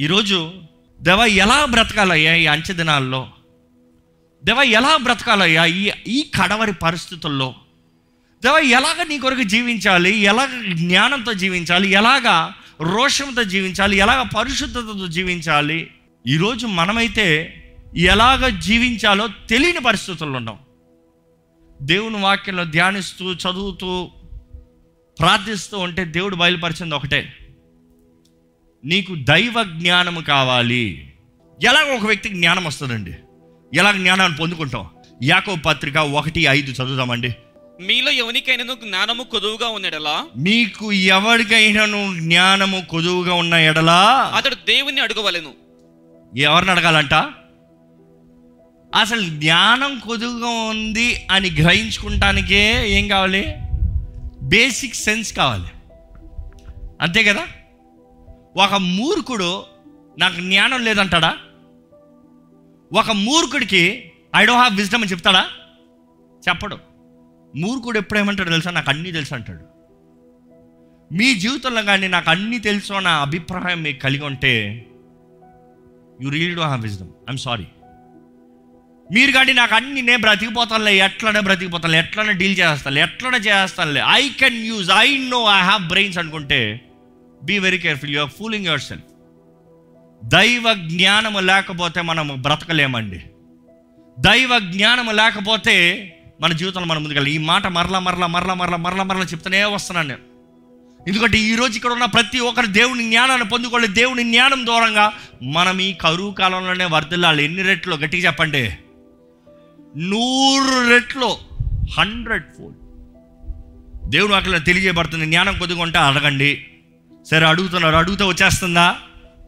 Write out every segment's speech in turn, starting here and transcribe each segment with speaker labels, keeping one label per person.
Speaker 1: ఈరోజు దేవ ఎలా బ్రతకాలయ్యా ఈ అంచె దినాల్లో? దేవ ఎలా బ్రతకాలయ్యా ఈ ఈ కడవరి పరిస్థితుల్లో? దేవ ఎలాగ నీ కొరకు జీవించాలి? ఎలాగ జ్ఞానంతో జీవించాలి? ఎలాగ రోషంతో జీవించాలి? ఎలాగ పరిశుద్ధతతో జీవించాలి? ఈరోజు మనమైతే ఎలాగ జీవించాలో తెలియని పరిస్థితుల్లో ఉన్నాం. దేవుని వాక్యంలో ధ్యానిస్తూ చదువుతూ ప్రార్థిస్తూ ఉంటే దేవుడు బయలుపరిచింది ఒకటే. నీకు దైవ జ్ఞానము కావాలి. ఎలాగ ఒక వ్యక్తికి జ్ఞానం వస్తుందండి. ఎలా జ్ఞానాన్ని పొందుకుంటాం? యాకో పత్రిక ఒకటి ఐదు చదువుదామండి.
Speaker 2: మీలో ఎవరికైనాను జ్ఞానము కొదువుగా ఉన్నడలా?
Speaker 1: మీకు ఎవరికైనాను జ్ఞానము కొదువుగా ఉన్న ఎడలా?
Speaker 2: అతడు దేవుని అడగవలెను.
Speaker 1: ఎవరిని అడగాలంట? అసలు జ్ఞానం కొదువుగా ఉంది అని గ్రహించుకుంటానికే ఏం కావాలి? బేసిక్ సెన్స్ కావాలి. అంతే కదా? ఒక మూర్ఖుడు నాకు జ్ఞానం లేదంటాడా? ఒక మూర్ఖుడికి ఐ డోంట్ హ్యావ్ విజ్డమ్ అని చెప్తాడా? చెప్పడు. మూర్ఖుడు ఎప్పుడేమంటాడు తెలుసా? నాకు అన్నీ తెలుసు అంటాడు. మీ జీవితంలో కానీ నాకు అన్నీ తెలుసు అన్న అభిప్రాయం మీకు కలిగి ఉంటే you real do have wisdom I'm sorry మీరు కానీ నాకు అన్ని నేను బ్రతికిపోతానులే ఎట్లనే బ్రతికిపోతాను ఎట్లనే డీల్ చేస్తాను ఎట్లనే చేస్తానులే I can use I know I have brains అనుకుంటే be very careful you are fooling yourself దైవ జ్ఞానము లేకపోతే మనం బ్రతకలేమండి. దైవ జ్ఞానము లేకపోతే మన జీవితంలో మనం ముందుకెళ్ళి ఈ మాట మరలా మరలా మరలా మరలా మరలా మరలా చెప్తూనే వస్తున్నాను నేను. ఎందుకంటే ఈ రోజు ఇక్కడ ఉన్న ప్రతి ఒక్కరు దేవుని జ్ఞానాన్ని పొందుకోవాలి. దేవుని జ్ఞానం దూరంగా మనం ఈ కరువు కాలంలోనే వర్దిల్లాలి ఎన్ని రెట్లు? గట్టిగా చెప్పండి. నూరు రెట్లు. Hundred fold. దేవుడు అక్కడ తెలియజేయబడుతుంది జ్ఞానం కొద్దిగా ఉంటే అడగండి. సరే అడుగుతున్నారు అడుగుతూ వచ్చేస్తుందా?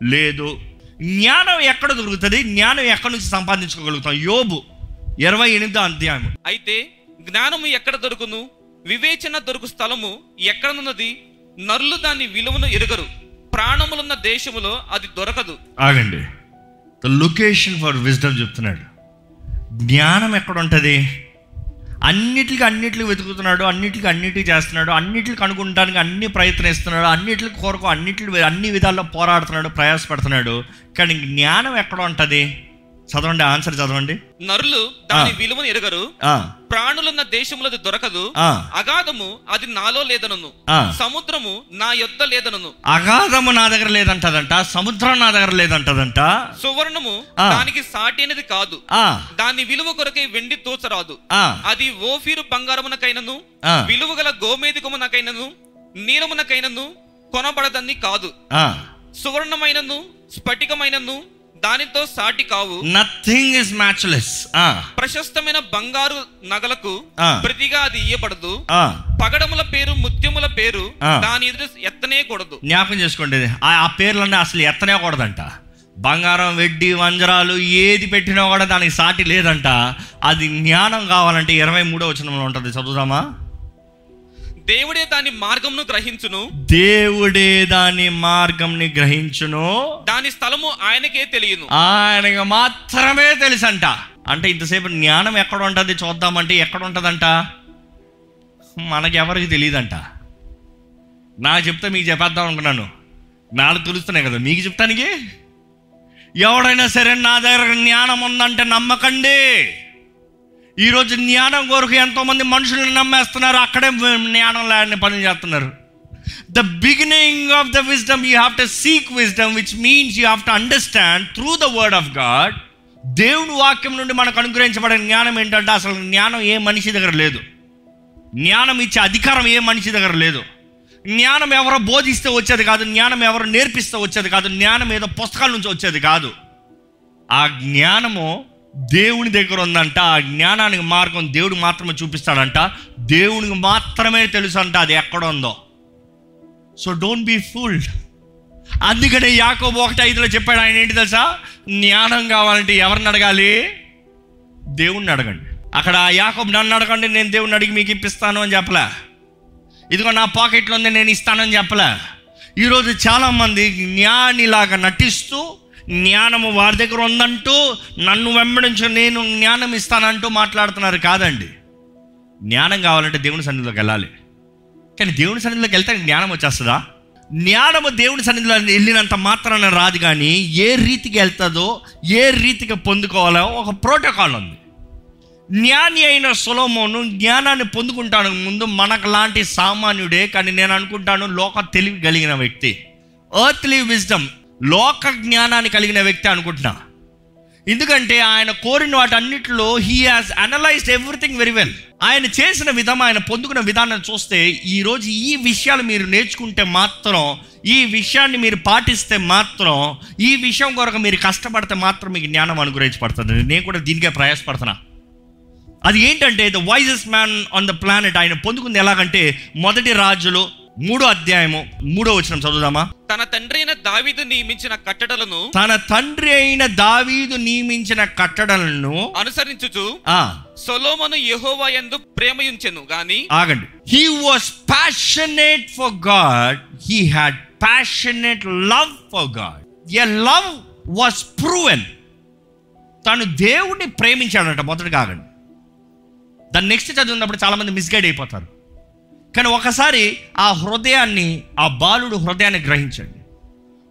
Speaker 1: లేదు. జ్ఞానం ఎక్కడ దొరుకుతుంది? జ్ఞానం ఎక్కడి నుంచి సంపాదించుకోగలుగుతాం? యోబు ఇరవై ఎనిమిదో అధ్యాయం
Speaker 2: అయితే జ్ఞానము ఎక్కడ దొరుకును? వివేచన దొరుకు స్థలము ఎక్కడనున్నది నరులు దాని విలువను ఎరుగరు. ప్రాణములున్న దేశములో అది దొరకదు.
Speaker 1: ఆగండి. ద లొకేషన్ ఫర్ విజ్డమ్ చెప్తున్నాడు. జ్ఞానం ఎక్కడ ఉంటుంది? అన్నిటికి అన్నిటికి వెతుకుతున్నాడు అన్నిటికి అన్నిటికి చేస్తున్నాడు అన్నిటికి కనుగొనడానికి అన్ని ప్రయత్నిస్తున్నాడు అన్నిటికి కొరకు అన్నిటి అన్ని విధాల్లో పోరాడుతున్నాడు ప్రయాసపడుతున్నాడు. కానీ జ్ఞానం ఎక్కడ ఉంటుంది? చదవండి ఆన్సర్ చదవండి.
Speaker 2: నరులు దాని. విలువను ఎరుగరు. ప్రాణులున్న దేశములో అది దొరకదు అగాధము అది నాలో లేదనను. సముద్రము నా యొద్ద లేదనను.
Speaker 1: అగాధము నా దగ్గర లేదంటదంట సముద్రం నా దగ్గర లేదంటదంట.
Speaker 2: సువర్ణము. దానికి సాటి అనేది కాదు దాని విలువ కొరకై వెండి తోచరాదు. అది ఓఫీరు బంగారమునకైనను విలువ గల గోమేధికమునకైనను నీలమునకైనను కొనబడదని కాదు. సువర్ణమైనను స్ఫటికమైనను దానితో సాటి కావు.
Speaker 1: నథింగ్ ఇస్ మ్యాచ్లెస్
Speaker 2: ప్రశస్తమైన బంగారు నగలకు. ప్రతిగా అది ఇయ్యబడదు.
Speaker 1: ఆ.
Speaker 2: పగడముల పేరు ముత్యముల పేరు. దాని ఎదురు ఎత్తనే కూడదు
Speaker 1: జ్ఞాపకం చేసుకోండి. ఆ పేర్లన్నీ అసలు ఎత్తనే కూడదంట బంగారం వెడ్డి వంజరాలు ఏది పెట్టినా కూడా దానికి సాటి లేదంట. అది జ్ఞానం కావాలంటే ఇరవై మూడో వచనంలో ఉంటుంది. చదువుదామా?
Speaker 2: దేవుడే దాని మార్గమును గ్రహించును.
Speaker 1: దేవుడే దాని మార్గంని గ్రహించును.
Speaker 2: దాని స్థలము ఆయనకే తెలియను.
Speaker 1: ఆయనకు మాత్రమే తెలుసంట. అంటే ఇంతసేపు జ్ఞానం ఎక్కడ ఉంటుంది చూద్దామంటే ఎక్కడ ఉంటుందంట? మనకి ఎవరికి తెలియదంట. నాకు చెప్తే మీకు చెప్పేద్దాం అనుకున్నాను. నాకు తెలుస్తున్నాయి కదా మీకు చెప్తానికి? ఎవడైనా సరే నా దగ్గర జ్ఞానం ఉందంటే నమ్మకండి. ఈరోజు జ్ఞానం కొరకు ఎంతోమంది మనుషులను నమ్మేస్తున్నారు. అక్కడే జ్ఞానం లేని పనులు చేస్తున్నారు. The beginning of the wisdom you have to seek wisdom which means you have to understand through the word of God దేవుని వాక్యం నుండి మనకు అనుగ్రహించబడిన జ్ఞానం ఏంటంటే అసలు జ్ఞానం ఏ మనిషి దగ్గర లేదు. జ్ఞానం ఇచ్చే అధికారం ఏ మనిషి దగ్గర లేదు. జ్ఞానం ఎవరో బోధిస్తే వచ్చేది కాదు జ్ఞానం ఎవరో నేర్పిస్తే వచ్చేది కాదు జ్ఞానం ఏదో పుస్తకాల నుంచి వచ్చేది కాదు. ఆ జ్ఞానము దేవుని దగ్గర ఉందంట ఆ జ్ఞానానికి మార్గం దేవుడు మాత్రమే చూపిస్తాడంట దేవునికి మాత్రమే తెలుసు అంట అది ఎక్కడ ఉందో. సో డోంట్ బీ ఫుల్డ్ అందుకనే యాకోబు ఒకటి ఐదులో చెప్పాడు ఆయన ఏంటి తెలుసా? జ్ఞానం కావాలంటే ఎవరిని అడగాలి? దేవుణ్ణి అడగండి. అక్కడ యాకోబు నన్ను అడగండి నేను దేవుణ్ణి అడిగి మీకు ఇప్పిస్తాను అని చెప్పలే. ఇదిగో నా పాకెట్లో ఉంది నేను ఇస్తానని చెప్పలే. ఈరోజు చాలామంది జ్ఞానిలాగా నటిస్తూ జ్ఞానము వారి దగ్గర ఉందంటూ నన్ను వెంబడించు నేను జ్ఞానం ఇస్తానంటూ మాట్లాడుతున్నారు కాదండి. జ్ఞానం కావాలంటే దేవుని సన్నిధిలోకి వెళ్ళాలి. కానీ దేవుని సన్నిధిలోకి వెళ్తే జ్ఞానం వచ్చేస్తుందా? జ్ఞానము దేవుని సన్నిధిలో వెళ్ళినంత మాత్రాన రాదు కానీ ఏ రీతికి వెళ్తుందో ఏ రీతికి పొందుకోవాలో ఒక ప్రోటోకాల్ ఉంది. జ్ఞాని అయిన సులభమును జ్ఞానాన్ని పొందుకుంటాను ముందు మనకు లాంటి సామాన్యుడే కానీ నేను అనుకుంటాను లోక తెలివి కలిగిన వ్యక్తి. ఎర్త్లీ విజ్డమ్ లోక జ్ఞానాన్ని కలిగిన వ్యక్తి అనుకుంటున్నా. ఎందుకంటే ఆయన కోరిన వాటన్నిటిలో he has analysed everything very well ఆయన చేసిన విధం ఆయన పొందుకున్న విధానం చూస్తే ఈరోజు ఈ విషయాలు మీరు నేర్చుకుంటే మాత్రం ఈ విషయాన్ని మీరు పాటిస్తే మాత్రం ఈ విషయం కొరకు మీరు కష్టపడితే మాత్రం మీకు జ్ఞానం అనుగ్రహించబడుతుంది. నేను కూడా దీనికే ప్రయాసపడుతున్నా. అది ఏంటంటే the wisest man on the planet ఆయన పొందుకుంది ఎలాగంటే మొదటి రాజులు మూడో అధ్యాయము మూడో వచ్చిన చదువుదామా?
Speaker 2: తన తండ్రి అయిన దావీదు నియమించిన కట్టడలను
Speaker 1: తన తండ్రి అయిన దావీదు నియమించిన కట్టడలను
Speaker 2: అనుసరించుచు
Speaker 1: ఆ.
Speaker 2: సొలోమను యెహోవా యందు ప్రేమయుంచెను గాని
Speaker 1: ఆగండి. He was passionate for God he had passionate love for God a love was proven తను దేవుడిని ప్రేమించాడంట మొదటి ఆగండి. దాని నెక్స్ట్ చదివినప్పుడు చాలామంది మిస్గైడ్ అయిపోతారు. కానీ ఒకసారి ఆ హృదయాన్ని ఆ బాలుడు హృదయాన్ని గ్రహించండి.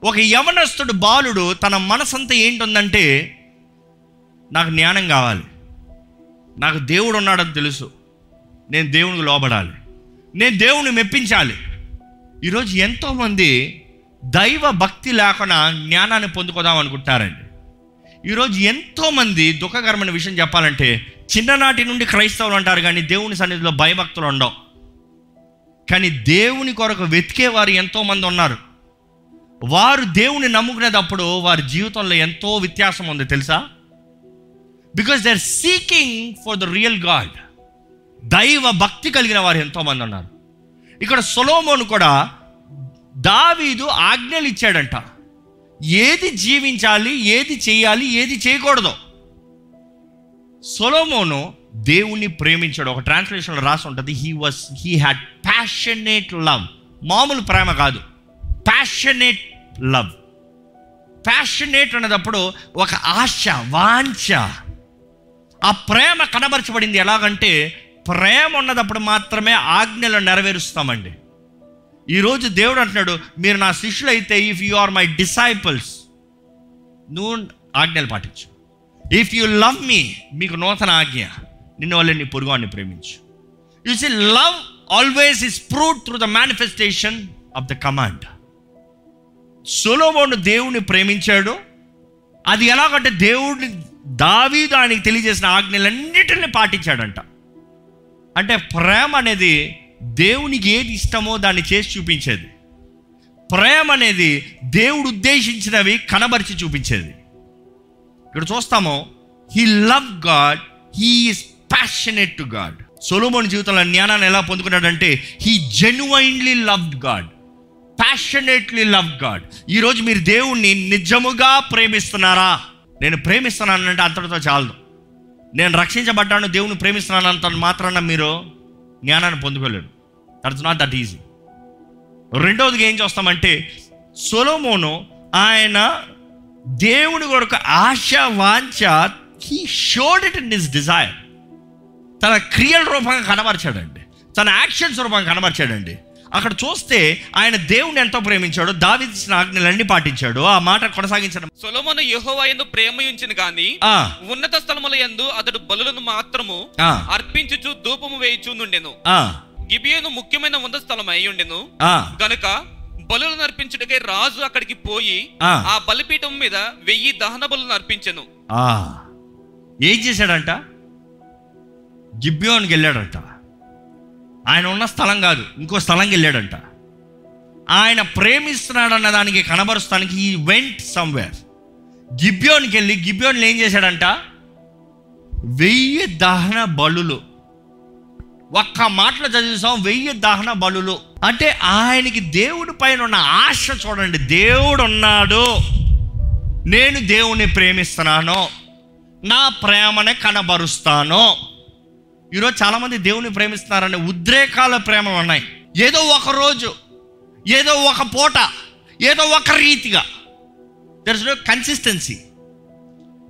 Speaker 1: ఒక యవనస్తుడు బాలుడు తన మనసంతా ఏంటుందంటే నాకు జ్ఞానం కావాలి. నాకు దేవుడు ఉన్నాడని తెలుసు. నేను దేవునికి లోబడాలి. నేను దేవుని మెప్పించాలి. ఈరోజు ఎంతోమంది దైవ భక్తి లేకుండా జ్ఞానాన్ని పొందుకోదాం అనుకుంటారండి ఈరోజు ఎంతోమంది దుఃఖకరమైన విషయం చెప్పాలంటే చిన్ననాటి నుండి క్రైస్తవులు అంటారు కానీ దేవుని సన్నిధిలో భయభక్తులు ఉండవు. కానీ దేవుని కొరకు వెతికే వారు ఎంతోమంది ఉన్నారు. వారు దేవుని నమ్ముకునేటప్పుడు వారి జీవితంలో ఎంతో వ్యత్యాసం ఉంది తెలుసా? Because they are seeking for the real God దైవ భక్తి కలిగిన వారు ఎంతోమంది ఉన్నారు. ఇక్కడ సొలోమోను కూడా దావీదు ఆజ్ఞలు ఇచ్చాడంట. ఏది జీవించాలి ఏది చేయాలి ఏది చేయకూడదు. సొలోమోను దేవుణ్ణి ప్రేమించాడు. ఒక ట్రాన్స్లేషన్లో రాసి ఉంటుంది he was he had passionate love మామూలు ప్రేమ కాదు. ప్యాషనేట్ లవ్ ప్యాషనేట్ అనేటప్పుడు ఒక ఆశ వాంఛ. ఆ ప్రేమ కనబరచబడింది ఎలాగంటే ప్రేమ ఉన్నదప్పుడు మాత్రమే ఆజ్ఞలు నెరవేరుస్తామండి. ఈరోజు దేవుడు అంటున్నాడు మీరు నా శిష్యులు అయితే if you are my disciples నువ్వు ఆజ్ఞలు పాటించు. ఇఫ్ యు లవ్ మీ మీకు నూతన ఆజ్ఞ. నిన్న వల్ల నీ పొరుగువాన్ని ప్రేమించు. You see love always is prove through the manifestation of the command Solomon దేవుని ప్రేమించాడు. అది ఎలాగంటే దేవుడిని దావి దానికి తెలియజేసిన ఆజ్ఞలన్నిటిని పాటించాడంట. అంటే ప్రేమ అనేది దేవునికి ఏది ఇష్టమో దాన్ని చేసి చూపించేది. ప్రేమ అనేది దేవుడు ఉద్దేశించినవి కనబరిచి చూపించేది. ఇక్కడ చూస్తాము he love God he is passionate to God Solomon జీవితంలో జ్ఞానాన్ని ఎలా పొందుకున్నాడంటే he genuinely loved God passionately love God ఈరోజు మీరు దేవుణ్ణి నిజముగా ప్రేమిస్తున్నారా? నేను ప్రేమిస్తున్నానంటే అంతటితో చాలదు. నేను రక్షించబడ్డాను దేవుని ప్రేమిస్తున్నాను అంత మాత్రాన మీరు జ్ఞానాన్ని పొందుకోలేరు. దట్స్ నాట్ దట్ ఈజీ రెండవదిగా ఏం చేస్తామంటే సొలోమోను ఆయన దేవుని కొరకు ఆశ వాంఛ he showed it in his desire తన క్రియల రూపంగా కనబరిచాడండి. తన యాక్షన్స్ రూపంగా కనబరిచాడండి. అక్కడ చూస్తే ఆయన దేవుని ఎంతో ప్రేమించాడు దావిసిన ఆజ్ఞలన్నీ పాటించాడు ఆ మాట కొనసాగించడం.
Speaker 2: సొలొమోను యెహోవా యందు ప్రేమయుంచిన గాని ఉన్నత స్థలముల యందు అతడు బలులను మాత్రము అర్పించుచు ధూపము వేయుచు నుండెను. గిబియోను ముఖ్యమైన ఉన్నత స్థలం అయి ఉండెను గనుక బలులను అర్పించుటకై రాజు అక్కడికి పోయి
Speaker 1: ఆ.
Speaker 2: బలిపీఠం మీద వెయ్యి దహన బలులను అర్పించెను.
Speaker 1: ఆ. ఏం చేశాడంట? గిబ్బియోన్కి వెళ్ళాడంట. ఆయన ఉన్న స్థలం కాదు ఇంకో స్థలంకి వెళ్ళాడంట. ఆయన ప్రేమిస్తున్నాడన్న దానికి కనబరుస్తానికి ఈ వెంట్ సమ్వేర్ గిబ్బియోన్కి వెళ్ళి గిబ్బియోన్లు ఏం చేశాడంట? వెయ్యి దహన బలులు. ఒక్క మాటలో చదివిస్తాం వెయ్యి దహన బలులు. అంటే ఆయనకి దేవుడి పైన ఉన్న ఆశ చూడండి దేవుడు ఉన్నాడు నేను దేవుణ్ణి ప్రేమిస్తున్నాను నా ప్రేమని కనబరుస్తాను. ఈరోజు చాలామంది దేవుని ప్రేమిస్తున్నారనే ఉద్రేకాల ప్రేమలు ఉన్నాయి. ఏదో ఒక రోజు ఏదో ఒక పూట ఏదో ఒక రీతిగా. There is no consistency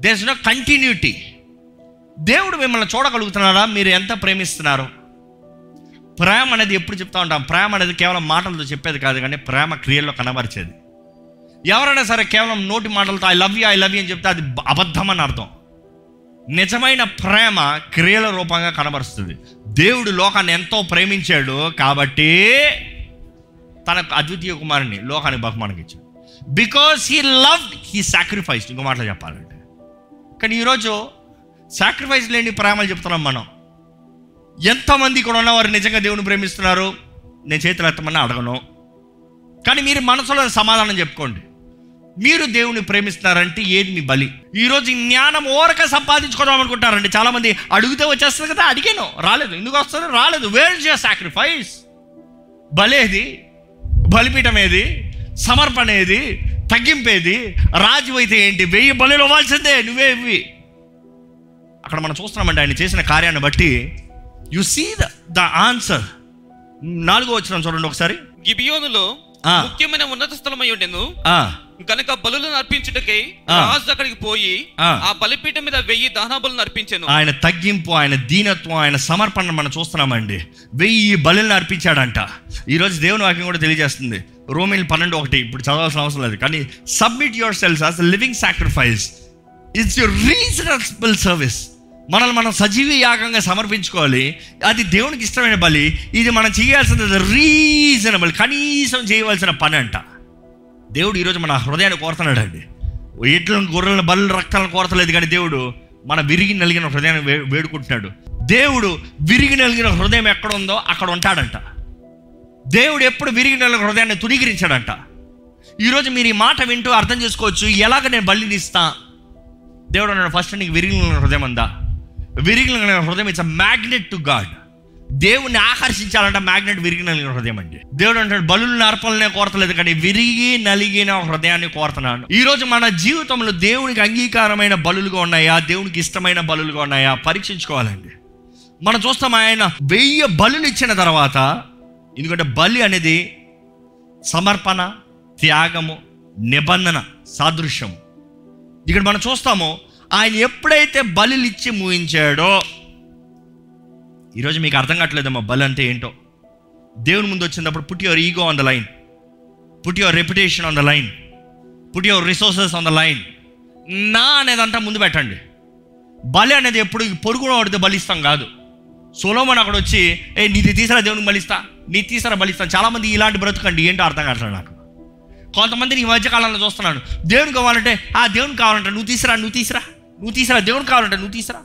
Speaker 1: there is no continuity దేవుడు మిమ్మల్ని చూడగలుగుతున్నారా మీరు ఎంత ప్రేమిస్తున్నారు? ప్రేమ అనేది ఎప్పుడు చెప్తా ఉంటాం. ప్రేమ అనేది కేవలం మాటలతో చెప్పేది కాదు కానీ ప్రేమ క్రియల్లో కనబరిచేది. ఎవరైనా సరే కేవలం నోటి మాటలతో I love you I love you అని చెప్తే అది అబద్ధం అని అర్థం. నిజమైన ప్రేమ క్రియల రూపంగా కనబరుస్తుంది. దేవుడు లోకాన్ని ఎంతో ప్రేమించాడు కాబట్టి తన అద్వితీయ కుమారుని లోకానికి బహుమానం ఇచ్చాడు. Because he love he sacrifice ఇంకో మాటలో చెప్పాలంటే. కానీ ఈరోజు సాక్రిఫైస్ లేని ప్రేమలు చెప్తున్నాం మనం. ఎంతమంది ఇక్కడ ఉన్నవారు నిజంగా దేవుని ప్రేమిస్తున్నారు? నేను చేతులు ఎత్తమని అడగను. కానీ మీరు మనసులో సమాధానం చెప్పుకోండి. మీరు దేవుని ప్రేమిస్తున్నారంటే ఏది మీ బలి? ఈరోజు జ్ఞానం ఓరక సంపాదించుకోవడం అనుకుంటారండి. చాలా మంది అడిగితే వచ్చేస్తుంది కదా అడిగాను. రాలేదు. ఎందుకు వస్తుంది? రాలేదు. వేర్ జియర్ సాక్రిఫైస్ బలేది బలిపీఠం ఏది సమర్పణ ఏది తగ్గింపేది రాజు అయితే ఏంటి? వెయ్యి బలులు ఇవ్వాల్సిందే నువ్వే ఇవ్వి. అక్కడ మనం చూస్తున్నామండి ఆయన చేసిన కార్యాన్ని బట్టి. You see the the answer నాలుగో వచ్చిన చూడండి ఒకసారి.
Speaker 2: గిబియోనులో ముఖ్యమైన ఉన్నత స్థలమై ఉండెను.
Speaker 1: ఆ,
Speaker 2: కనుక బలులను అర్పించుటకై. రాజు అక్కడికి పోయి
Speaker 1: ఆ.
Speaker 2: ఆ బలిపీఠం మీద వెయ్యి దహన బలులను అర్పించాను.
Speaker 1: ఆయన తగ్గింపు ఆయన దీనత్వం ఆయన సమర్పణ మనం చూస్తున్నామండి. వెయ్యి బలులను అర్పించాడంట. ఈరోజు దేవుని వాక్యం కూడా తెలియజేస్తుంది. రోమిల్ పన్నెండు ఒకటి ఇప్పుడు చదవాల్సిన అవసరం లేదు. కానీ submit yourselves as living sacrifice it's your reasonable service మనల్ని మనం సజీవ యాగంగా సమర్పించుకోవాలి. అది దేవునికి ఇష్టమైన బలి. ఇది మనం చేయాల్సింది రీజనబుల్ కనీసం చేయవలసిన పని అంట. దేవుడు ఈరోజు మన హృదయాన్ని కోరుతున్నాడు అండి ఎట్లను గొర్రెలను బలు రక్తాలను కోరతలేదు కానీ దేవుడు మన విరిగి నలిగిన హృదయాన్ని వే వేడుకుంటున్నాడు. దేవుడు విరిగి నలిగిన హృదయం ఎక్కడ ఉందో అక్కడ ఉంటాడంట. దేవుడు ఎప్పుడు విరిగి నలిగిన హృదయాన్ని తునీకరించాడంట ఈరోజు మీరు ఈ మాట వింటూ అర్థం చేసుకోవచ్చు ఎలాగ నేను బలిని ఇస్తా? దేవుడు అన్నాడు ఫస్ట్ నీకు విరిగి హృదయం అందా విరిగిన హృదయం it's a magnet to God దేవుణ్ణి ఆకర్షించాలంటే మ్యాగ్నెట్ విరిగి నలిగిన హృదయం అండి. దేవుడు అంటాడు బలు అర్పణలనే కోరతలేదు కానీ విరిగి నలిగిన హృదయాన్ని కోరుతున్నాను. ఈ రోజు మన జీవితంలో దేవునికి అంగీకారమైన బలులుగా ఉన్నాయా? దేవునికి ఇష్టమైన బలులుగా ఉన్నాయా? పరీక్షించుకోవాలండి. మనం చూస్తాం ఆయన వెయ్యి బలులు ఇచ్చిన తర్వాత ఎందుకంటే బలి అనేది సమర్పణ త్యాగము నిబంధన సాదృశ్యం. ఇక్కడ మనం చూస్తాము ఆయన ఎప్పుడైతే బలులు ఇచ్చి ముగించాడో ఈరోజు మీకు అర్థం కావట్లేదమ్మా బలి అంటే ఏంటో. దేవుని ముందు వచ్చినప్పుడు put your ego on the line put your reputation on the line put your resources on the line నా అనేదంతా ముందు పెట్టండి. బలి అనేది ఎప్పుడు పొరుగున వాడితే బలిస్తాం కాదు. సొలోమన్ అక్కడ వచ్చి ఏ నీది తీసరా దేవునికి బలిస్తా? నీ తీసరా బలిస్తాను చాలామంది ఇలాంటి బ్రతుకండి ఏంటో అర్థం కావట్లేదు నాకు. కొంతమందిని ఈ మధ్యకాలంలో చూస్తున్నాను దేవుని కావాలంటే ఆ దేవుని కావాలంటే నువ్వు తీసిరా నువ్వు తీసిరా? నువ్వు తీసిరా దేవుడు కావాలంటే నువ్వు తీసిరా.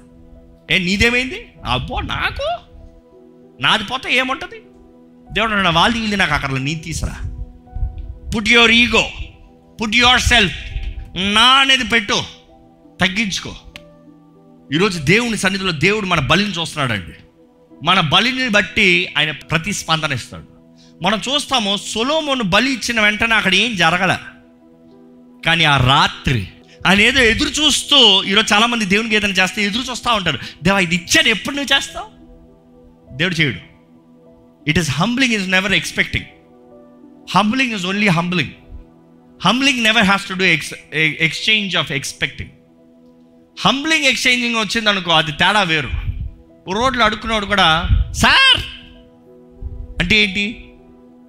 Speaker 1: ఏ నీదేమైంది? అబ్బో నాకు? నాది పోతే ఏముంటుంది? దేవుడు నా వాళ్ళు వీళ్ళు నాకు అక్కడ నీ తీసిరా. Put your ego put yourself నా అనేది పెట్టు తగ్గించుకో. ఈరోజు దేవుని సన్నిధిలో దేవుడు మన బలిని చూస్తున్నాడండి. మన బలిని బట్టి ఆయన ప్రతిస్పందన ఇస్తాడు. మనం చూస్తాము సొలోమోను బలి ఇచ్చిన వెంటనే అక్కడ ఏం జరగల. కానీ ఆ రాత్రి ఆయన ఏదో ఎదురు చూస్తూ ఈరోజు చాలామంది దేవునికి ఏదైనా చేస్తే ఎదురు చూస్తూ ఉంటారు. దేవా ఇది ఇచ్చాను ఎప్పుడు నువ్వు చేస్తావు? దేవుడు చేయడు. It is humbling is never expecting humbling is only humbling humbling never has to do ex exchange of expecting humbling exchanging వచ్చింది అనుకో అది తేడా వేరు. రోడ్లు అడుక్కున్నాడు కూడా సార్! అంటే ఏంటి?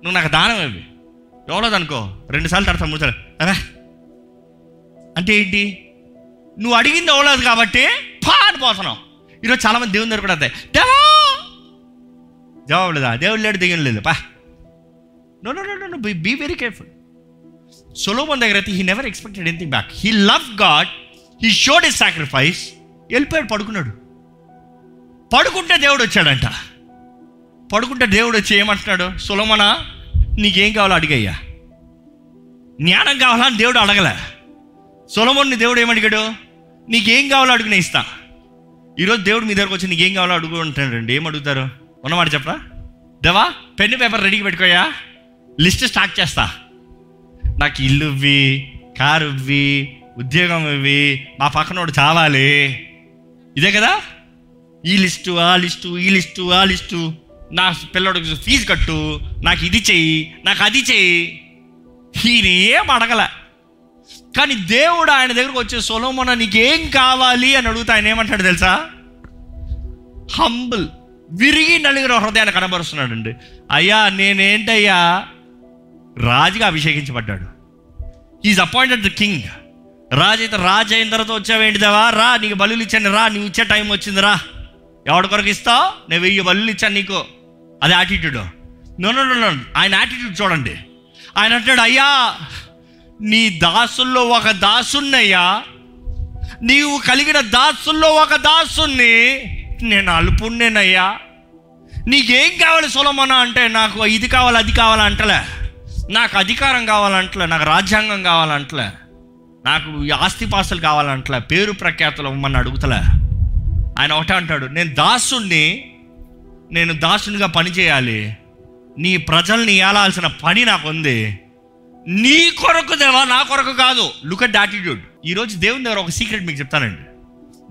Speaker 1: నువ్వు నాకు దానం ఇవ్వి. ఎవరోది అనుకో రెండు సార్లు తడతా మూడు సార్లు అంటే ఏంటి? నువ్వు అడిగింది అవ్వలేదు కాబట్టి పా అని పోతున్నావు ఈరోజు చాలామంది దేవుని దగ్గర కూడా దేవా! జవాబు లేదా? దేవుడు లేడు దిగిన లేదు. పా. No no no no be very careful Solomon దగ్గర అయితే he never expected anything back he love God he showed is sacrifice వెళ్ళిపోయాడు పడుకున్నాడు. పడుకుంటే దేవుడు వచ్చాడంట. పడుకుంటే దేవుడు వచ్చి ఏమంటున్నాడు? సులమనా నీకేం కావాలో అడిగయ్యా. జ్ఞానం కావాలా అని దేవుడు అడగలే. సొలమోన్ని దేవుడు ఏమడిగాడు నీకేం కావాలో అడుగు నేను ఇస్తా. ఈరోజు దేవుడు మీ దగ్గరకు వచ్చి నీకేం కావాలో అడుగు అంటాడండి. ఏం అడుగుతారు? ఉన్నమాట చెప్పరా? దేవా పెన్ను పేపర్ రెడీగా పెట్టుకోయా? లిస్ట్ స్టార్ట్ చేస్తా. నాకు ఇల్లు ఇవ్వి కారు ఇవ్వి ఉద్యోగం ఇవ్వి మా పక్కనోడు చావాలి. ఇదే కదా? ఈ లిస్టు ఆ లిస్టు ఈ లిస్టు ఆ లిస్టు. నా పిల్లడికి ఫీజు కట్టు నాకు ఇది చెయ్యి నాకు అది చెయ్యి. ఈయన ఏం అడగలే. కానీ దేవుడు ఆయన దగ్గరకు వచ్చే సొలోమోన నీకేం కావాలి? అని అడుగుతా ఆయన ఏమంటాడు తెలుసా? హంబుల్ విరిగి నలుగురు హృదయాన్ని కనబరుస్తున్నాడండి. అయ్యా నేనేంటయ్యా? రాజుగా అభిషేకించబడ్డాడు. ఈజ్ అపాయింటెడ్ ద కింగ్ రాజు అయితే రాజు అయిన తర్వాత వచ్చావేంటి దేవా రా నీకు బలులు ఇచ్చాను రా నీవు ఇచ్చే టైం వచ్చింది రా. ఎవడి కొరకు ఇస్తావు? నేను వెయ్యి బలులు ఇచ్చాను నీకు. అది యాటిట్యూడ్ నో నో నో ఆయన యాటిట్యూడ్ చూడండి. ఆయన అంటాడు అయ్యా నీ దాసుల్లో ఒక దాసున్నయ్యా. నీవు కలిగిన దాసుల్లో ఒక దాసుని నేను అల్పుణ్ణేనయ్యా. నీకేం కావాలి సులమన అంటే నాకు ఇది కావాలి అది కావాలంటలే నాకు అధికారం కావాలంటలే నాకు రాజ్యాంగం కావాలంటలే. నాకు ఆస్తిపాస్తులు కావాలంటలే పేరు ప్రఖ్యాతులు ఇవ్వమని అడుగుతలే. ఆయన ఒకటే అంటాడు నేను దాసుణ్ణి నేను దాసునిగా పనిచేయాలి. నీ ప్రజల్ని ఏలాల్సిన పని నాకు ఉంది నీ కొరకు దేవా నా కొరకు కాదు. లుక్ అట్ యాటిట్యూడ్ ఈరోజు దేవుని దగ్గర ఒక సీక్రెట్ మీకు చెప్తానండి.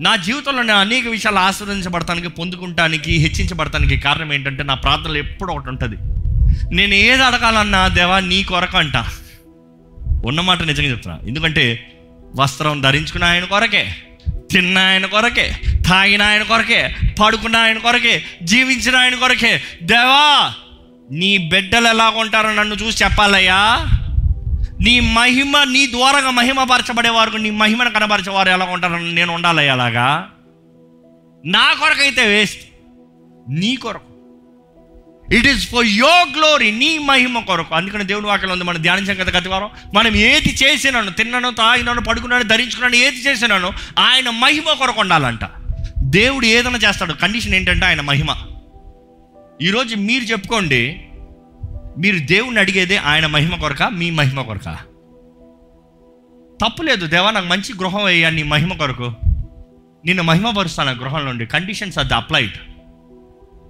Speaker 1: నా జీవితంలో నేను అనేక విషయాలు ఆస్వాదించబడటానికి పొందుకుంటానికి హెచ్చించబడటానికి కారణం ఏంటంటే నా ప్రార్థనలు ఎప్పుడు ఒకటి ఉంటుంది. నేను ఏది అడగాలన్నా దేవా నీ కొరకు అంట. ఉన్నమాట నిజంగా చెప్తున్నా. ఎందుకంటే వస్త్రం ధరించుకున్న ఆయన కొరకే తిన్న ఆయన కొరకే తాగిన ఆయన కొరకే పడుకున్న ఆయన కొరకే జీవించిన ఆయన కొరకే. దేవా నీ బిడ్డలు ఎలా ఉంటారో నన్ను చూసి చెప్పాలయ్యా. నీ మహిమ నీ ద్వారంగా మహిమపరచబడేవారు నీ మహిమను కనబరచేవారు ఎలా ఉంటారని నేను ఉండాలి అలాగా నా కొరకైతే వేస్ట్. నీ కొరకు. It is for your glory నీ మహిమ కొరకు. అందుకని దేవుని వాక్యం ఉంది మనం ధ్యానించాం కదా గతివారం. మనం ఏది చేసినాను తిన్నాను తాగినాను పడుకున్నాను ధరించుకున్నాను ఏది చేసినాను ఆయన మహిమ కొరకు ఉండాలంట. దేవుడు ఏదైనా చేస్తాడు. కండిషన్ ఏంటంటే ఆయన మహిమ. ఈరోజు మీరు చెప్పుకోండి మీరు దేవుణ్ణి అడిగేది ఆయన మహిమ కొరక మీ మహిమ కొరక. తప్పులేదు దేవా నాకు మంచి గృహం అయ్యా నీ మహిమ కొరకు. నిన్ను మహిమపరుస్తాను ఆ గృహంలో ఉండి కండిషన్స్ అది అప్లైడ్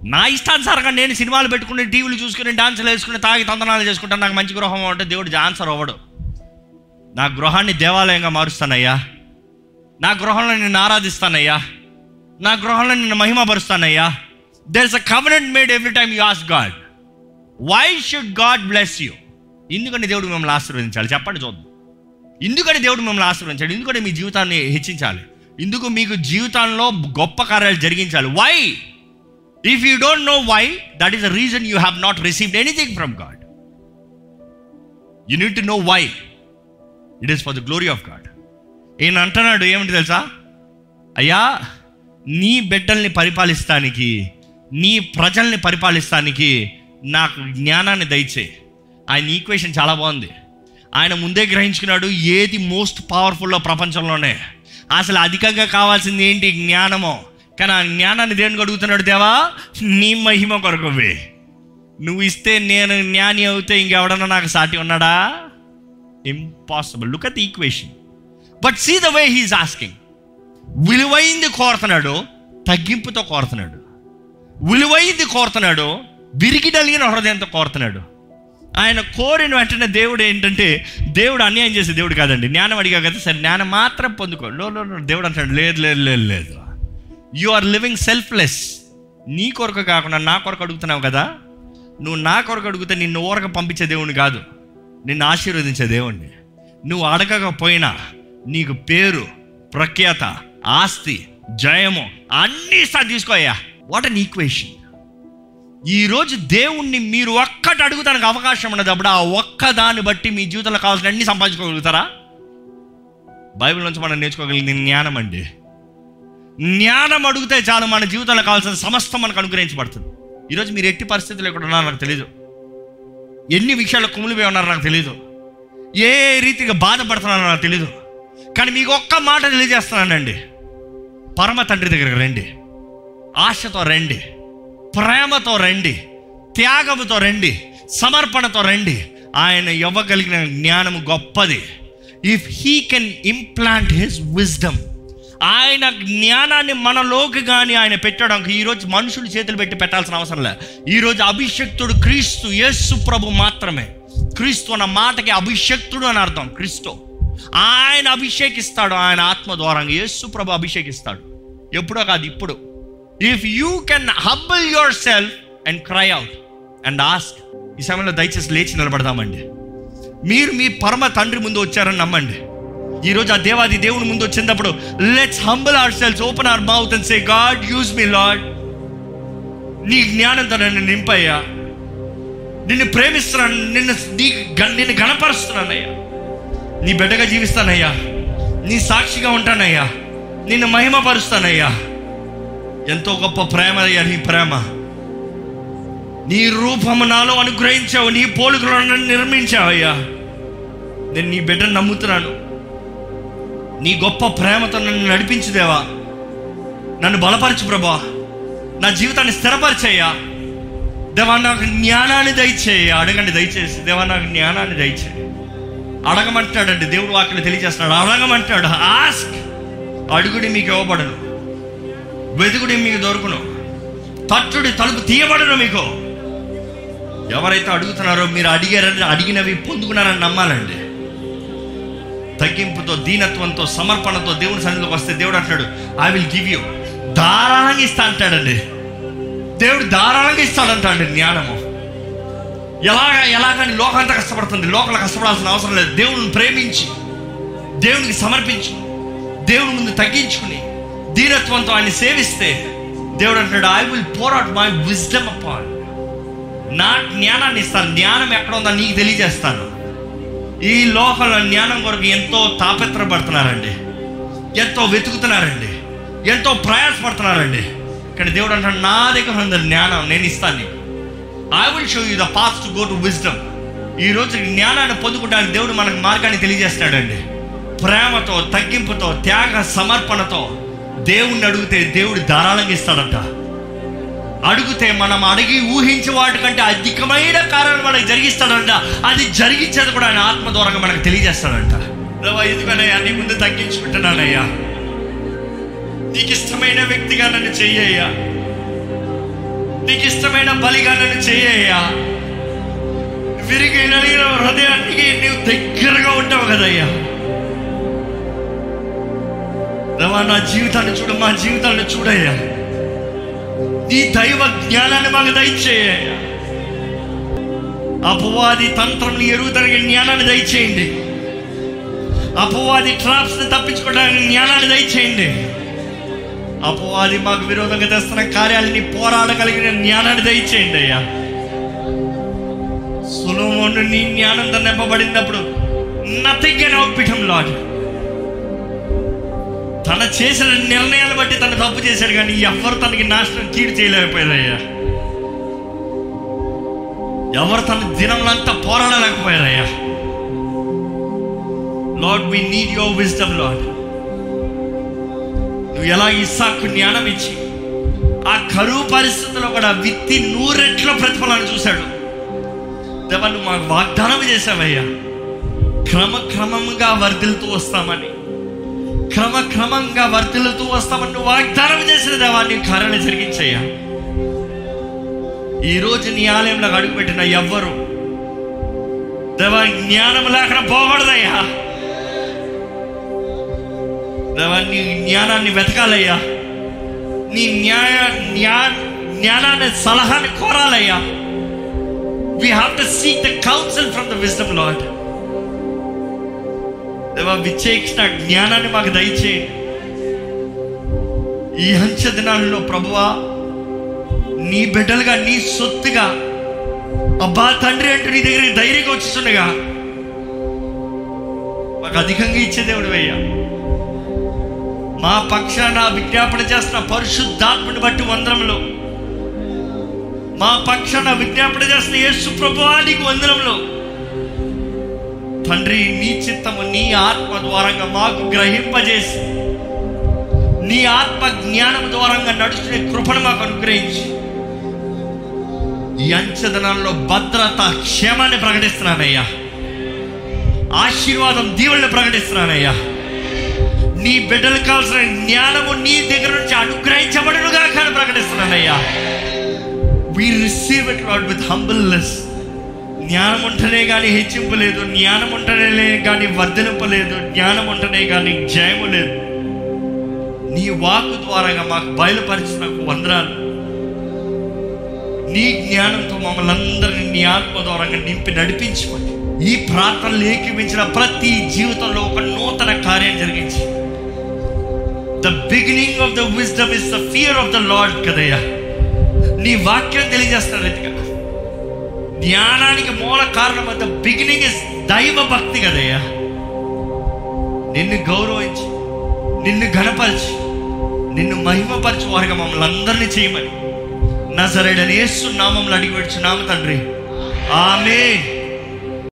Speaker 1: నా ఇష్టానుసారంగా నేను సినిమాలు పెట్టుకుని టీవీలు చూసుకుని డాన్సులు వేసుకుని తాగి తందనాలు చేసుకుంటాను నాకు మంచి గృహం అంటే దేవుడు ఆన్సర్ అవ్వడు నా గృహాన్ని దేవాలయంగా మారుస్తానయ్యా. నా గృహంలో నిన్ను ఆరాధిస్తానయ్యా. నా గృహంలో నిన్ను మహిమపరుస్తానయ్యా. There is a covenant made every time you ask God why should God bless you ఎందుకని దేవుడు మిమ్మల్ని ఆశీర్వదించాలి? చెప్పండి చూద్దాం. ఎందుకని దేవుడు మిమ్మల్ని ఆశీర్వదించాలి? ఎందుకంటే మీ జీవితాన్ని హెచ్చించాలి? ఇందుకు మీకు జీవితంలో గొప్ప కార్యాలు జరిగించాలి? Why if you don't know why that is the reason you have not received anything from God you need to know why it is for the glory of God ఈయన అంటున్నాడు ఏమిటి తెలుసా? అయ్యా నీ బిడ్డల్ని పరిపాలిస్తానికి నీ ప్రజల్ని పరిపాలిస్తానికి నాకు జ్ఞానాన్ని దయచేయి. ఆయన ఈక్వేషన్ చాలా బాగుంది. ఆయన ముందే గ్రహించుకున్నాడు ఏది మోస్ట్ పవర్ఫుల్లో ప్రపంచంలోనే. అసలు అధికంగా కావాల్సింది ఏంటి? జ్ఞానమో. కానీ ఆ జ్ఞానాన్ని దేనికి అడుగుతున్నాడు దేవా నీ మహిమ కొరకువి నువ్వు ఇస్తే నేను జ్ఞాని అవుతే ఇంకెవడన్నా నాకు సాటి ఉన్నాడా? Impossible look at equation but see the way he is asking విలువైంది కోరుతున్నాడు తగ్గింపుతో కోరుతున్నాడు. విలువైంది కోరుతున్నాడు విరిగి నలిగిన హృదయంతో కోరుతున్నాడు. ఆయన కోరిన వెంటనే దేవుడు ఏంటంటే దేవుడు అన్యాయం చేసే దేవుడు కాదండి. జ్ఞానం అడిగా కదా సరే జ్ఞానం మాత్రం పొందుకో. లో దేవుడు అంటాడు లేదు లేదు లేదు లేదు. యు ఆర్ లివింగ్ సెల్ఫ్లెస్ నీ కొరకు కాకుండా నా కొరకు అడుగుతున్నావు కదా. నువ్వు నా కొరకు అడిగితే నిన్ను ఊరక పంపించే దేవుడిని కాదు. నిన్ను ఆశీర్వదించే దేవుణ్ణి. నువ్వు అడగకపోయినా నీకు పేరు ప్రఖ్యాత ఆస్తి జయము అన్నీ సార్ తీసుకోయా వాట్ అన్ ఈక్వేషన్ ఈరోజు దేవుణ్ణి మీరు ఒక్కటి అడుగుతానికి అవకాశం ఉన్నదప్పుడు ఆ ఒక్క దాన్ని బట్టి మీ జీవితంలో కావాల్సిన అన్ని సంపాదించుకోగలుగుతారా? బైబిల్ నుంచి మనం నేర్చుకోగలిగింది జ్ఞానం అండి. జ్ఞానం అడిగితే చాలు మన జీవితంలో కావాల్సిన సమస్తం మనకు అనుగ్రహించబడుతుంది. ఈరోజు మీరు ఎట్టి పరిస్థితులు ఎక్కడ ఉన్నారో నాకు తెలియదు ఎన్ని విషయాలు కుమిలిపోయి ఉన్నారో నాకు తెలియదు ఏ రీతిగా బాధపడుతున్నారో నాకు తెలియదు కానీ మీకు ఒక్క మాట తెలియజేస్తున్నానండి. పరమ తండ్రి దగ్గరికి రండి. ఆశతో రండి. ప్రేమతో రండి త్యాగముతో రండి సమర్పణతో రండి. ఆయన ఇవ్వగలిగిన జ్ఞానం గొప్పది. If he can implant his wisdom ఆయన జ్ఞానాన్ని మనలోకి కానీ ఆయన పెట్టడానికి ఈరోజు మనుషులు చేతులు పెట్టి పెట్టాల్సిన అవసరం లే. ఈరోజు అభిషక్తుడు క్రీస్తు యేసు ప్రభు మాత్రమే. క్రీస్తు అన్న మాటకి అభిషక్తుడు అని అర్థం క్రీస్తు. ఆయన అభిషేకిస్తాడు ఆయన ఆత్మ ద్వారా యేసు ప్రభు అభిషేకిస్తాడు. ఎప్పుడో కాదు ఇప్పుడు. If you can humble yourself and cry out and ask ఈ సమయంలో దయచేసి లేచి నిలబడదామండి. మీరు మీ పరమ తండ్రి ముందు వచ్చారని నమ్మండి. ఈరోజు ఆ దేవాది దేవుని ముందు వచ్చినప్పుడు let's humble ourselves open our mouth and say God use me Lord నీ జ్ఞానంతో నన్ను నింపయ్యా. నిన్ను ప్రేమిస్తున్నాను నిన్ను నీ నిన్ను గణపరుస్తున్నానయ్యా నీ బిడ్డగా జీవిస్తానయ్యా. నీ సాక్షిగా ఉంటానయ్యా. నిన్ను మహిమపరుస్తానయ్యా. ఎంతో గొప్ప ప్రేమ అయ్యా నీ ప్రేమ. నీ రూపము నాలో అనుగ్రహించావు నీ పోలికలో నిర్మించావయ్యా. నేను నీ బిడ్డను నమ్ముతున్నాను. నీ గొప్ప ప్రేమతో నన్ను నడిపించుదేవా. నన్ను బలపరచు ప్రభా. నా జీవితాన్ని స్థిరపరిచేయ్యా. దేవా నాకు జ్ఞానాన్ని దయచేయ అడగండి దయచేసి. దేవా నాకు జ్ఞానాన్ని దయచేయి. అడగమంటాడండి. దేవుడు వాక్యం తెలియజేస్తున్నాడు. అడగమంటాడు. ఆస్క్ అడుగుడి మీకు ఇవ్వబడను. వెతుకుడి మీకు దొరుకును. తట్టుడి తలుపు తీయబడను మీకు. ఎవరైతే అడుగుతున్నారో మీరు అడిగారని అడిగినవి పొందుకున్నారని నమ్మాలండి. తగ్గింపుతో దీనత్వంతో సమర్పణతో దేవుని సన్నిధిలోకి వస్తే దేవుడు అంటాడు ఐ విల్ గివ్ యూ ధారాళంగా ఇస్తా అంటాడండి. దేవుడు ధారాళంగా ఇస్తాడంటాడు జ్ఞానము. ఎలాగ ఎలాగని లోకంతా కష్టపడుతుంది. లోకల కష్టపడాల్సిన అవసరం లేదు. దేవుని ప్రేమించి దేవునికి సమర్పించి దేవుని ముందు తగ్గించుకుని దీనత్వంతో ఆయన సేవిస్తే దేవుడు అంటాడు I will pour out my wisdom upon నా జ్ఞానాన్ని ఇస్తాను జ్ఞానం ఎక్కడ ఉందో నీకు తెలియజేస్తాను. ఈ లోకంలో జ్ఞానం కొరకు ఎంతో తాపత్రపడుతున్నారండి ఎంతో వెతుకుతున్నారండి. ఎంతో ప్రయాసపడుతున్నారండి. కానీ దేవుడు అంటాడు నా దగ్గర ఉంది జ్ఞానం నేను ఇస్తాను నీకు. I will show you the path to go to wisdom ఈ రోజు జ్ఞానాన్ని పొందుకుంటానికి దేవుడు మనకు మార్గాన్ని తెలియజేస్తాడండి ప్రేమతో తగ్గింపుతో త్యాగ సమర్పణతో దేవుణ్ణి అడిగితే దేవుడు ధారాళంగా ఇస్తాడంట. అడిగితే మనం అడిగి ఊహించే వాటికంటే అధికమైన కారణం మనకు జరిగిస్తాడంట. అది జరిగించేది కూడా ఆయన ఆత్మ ద్వారా మనకు తెలియజేస్తాడంట. ప్రభా ఎందుకనయ్యా? నీ ముందు తగ్గించుకుంటున్నానయ్యా. నీకు ఇష్టమైన వ్యక్తిగా నన్ను చెయ్యయ్యా. నీకు ఇష్టమైన బలిగా నన్ను చెయ్యయ్యా. విరిగిన హృదయానికి నీవు దగ్గరగా ఉంటావు కదయ్యా. రవా నా జీవితాన్ని చూడు మా జీవితాన్ని చూడయ్యా. నీ దైవ జ్ఞానాన్ని మాకు దయచేయ్యా అపవాది తంత్రం తరిగిన జ్ఞానాన్ని దయచేయండి. అపవాది ట్రాప్స్ని తప్పించుకోవడానికి జ్ఞానాన్ని దయచేయండి. అపవాది మాకు విరోధంగా తెస్తున్న కార్యాలని పోరాడగలిగిన జ్ఞానాన్ని దయచేయండి అయ్యా. సులభం నీ జ్ఞానంతో నింపబడినప్పుడు నథింగ్ కెన్ అవుట్ హిమ్ తన చేసిన నిర్ణయాలు బట్టి తను తప్పు చేశాడు కానీ ఎవరు తనకి నాశనం కీడు చేయలేకపోయారయ్యా? ఎవరు తన దినంలంతా పోరాడలేకపోయారయ్యా? Lord we need your wisdom Lord నువ్వు ఎలా ఇస్సాకు జ్ఞానం ఇచ్చి ఆ కరువు పరిస్థితుల్లో కూడా విత్తి నూరెట్ల ప్రతిఫలాన్ని చూశాడు. దేవా నువ్వు మాకు వాగ్దానం చేశావయ్యా. క్రమక్రమంగా వర్ధిల్తూ వస్తామని. క్రమక్రమంగా వర్తిల్లుతూ వస్తామని నువ్వు వాగ్దానం చేసిన దేవాన్ని నీ కార్యాలు జరిగించయ్యా. ఈ రోజు నీ ఆలయంలో అడుగుపెట్టిన ఎవ్వరు దేవా జ్ఞానం లేకుండా పోకూడదయ్యా. దేవా నీ జ్ఞానాన్ని వెతకాలయ్యా. నీ న్యాయ జ్ఞా జ్ఞానాన్ని సలహాన్ని కోరాలయ్యా. We have to seek the counsel from the wisdom Lord దేవా విచ్చేసిన జ్ఞానాన్ని మాకు దయచేయండి ఈ అంచె దినాల్లో ప్రభువా నీ బిడ్డలుగా నీ సొత్తుగా అబ్బా తండ్రి అంటూ నీ దగ్గరికి ధైర్యంగా వచ్చిస్తుండగా మాకు అధికంగా ఇచ్చే దేవుడు అయ్యా మా పక్షాన విజ్ఞాపన చేస్తున్న పరిశుద్ధాత్మని బట్టి వందరంలో మా పక్షాన విజ్ఞాపన చేస్తున్న యేసు ప్రభువానికి వందరంలో తండ్రి నీ చిత్తము నీ ఆత్మ ద్వారంగా మాకు గ్రహింపజేసి నీ ఆత్మ జ్ఞానం ద్వారంగా నడుచుకునే కృపను మాకు అనుగ్రహించి ఈ అంచెదనాల్లో భద్రత క్షేమాన్ని ప్రకటిస్తున్నానయ్యా. ఆశీర్వాదం దీవుల్ని ప్రకటిస్తున్నానయ్యా. నీ బిడ్డలు కావాల్సిన జ్ఞానము నీ దగ్గర నుంచి అనుగ్రహించబడునుగా కానీ ప్రకటిస్తున్నానయ్యా. We receive it Lord with humbleness జ్ఞానం ఉంటేనే కానీ హెచ్చింపు లేదు జ్ఞానం ఉంటేనే కానీ వర్ధలింపు లేదు జ్ఞానం ఉంటేనే కానీ జయము లేదు. నీ వాక్ ద్వారాగా మాకు బయలుపరిచిన వందరాలు నీ జ్ఞానంతో మమ్మల్ని అందరినీ నీ ఆత్మ ద్వారంగా నింపి నడిపించుకోండి. ఈ ప్రార్థనలు ఏకీపించిన ప్రతి జీవితంలో ఒక నూతన కార్యం జరిగించి the beginning of the wisdom is the fear of the Lord కదయ్యా. నీ వాక్యం తెలియజేస్తాడు రీతిగా. జ్ఞానానికి మూల కారణం అంత బిగినింగ్ ఇస్ దైవ భక్తి కదయ్యా నిన్ను గౌరవించి నిన్ను గణపరిచి నిన్ను మహిమపరిచి వారిగా మమ్మల్ని అందరినీ చేయమని. నజరేడని యేసు నామంలో అడిగి నామ తండ్రి. ఆమె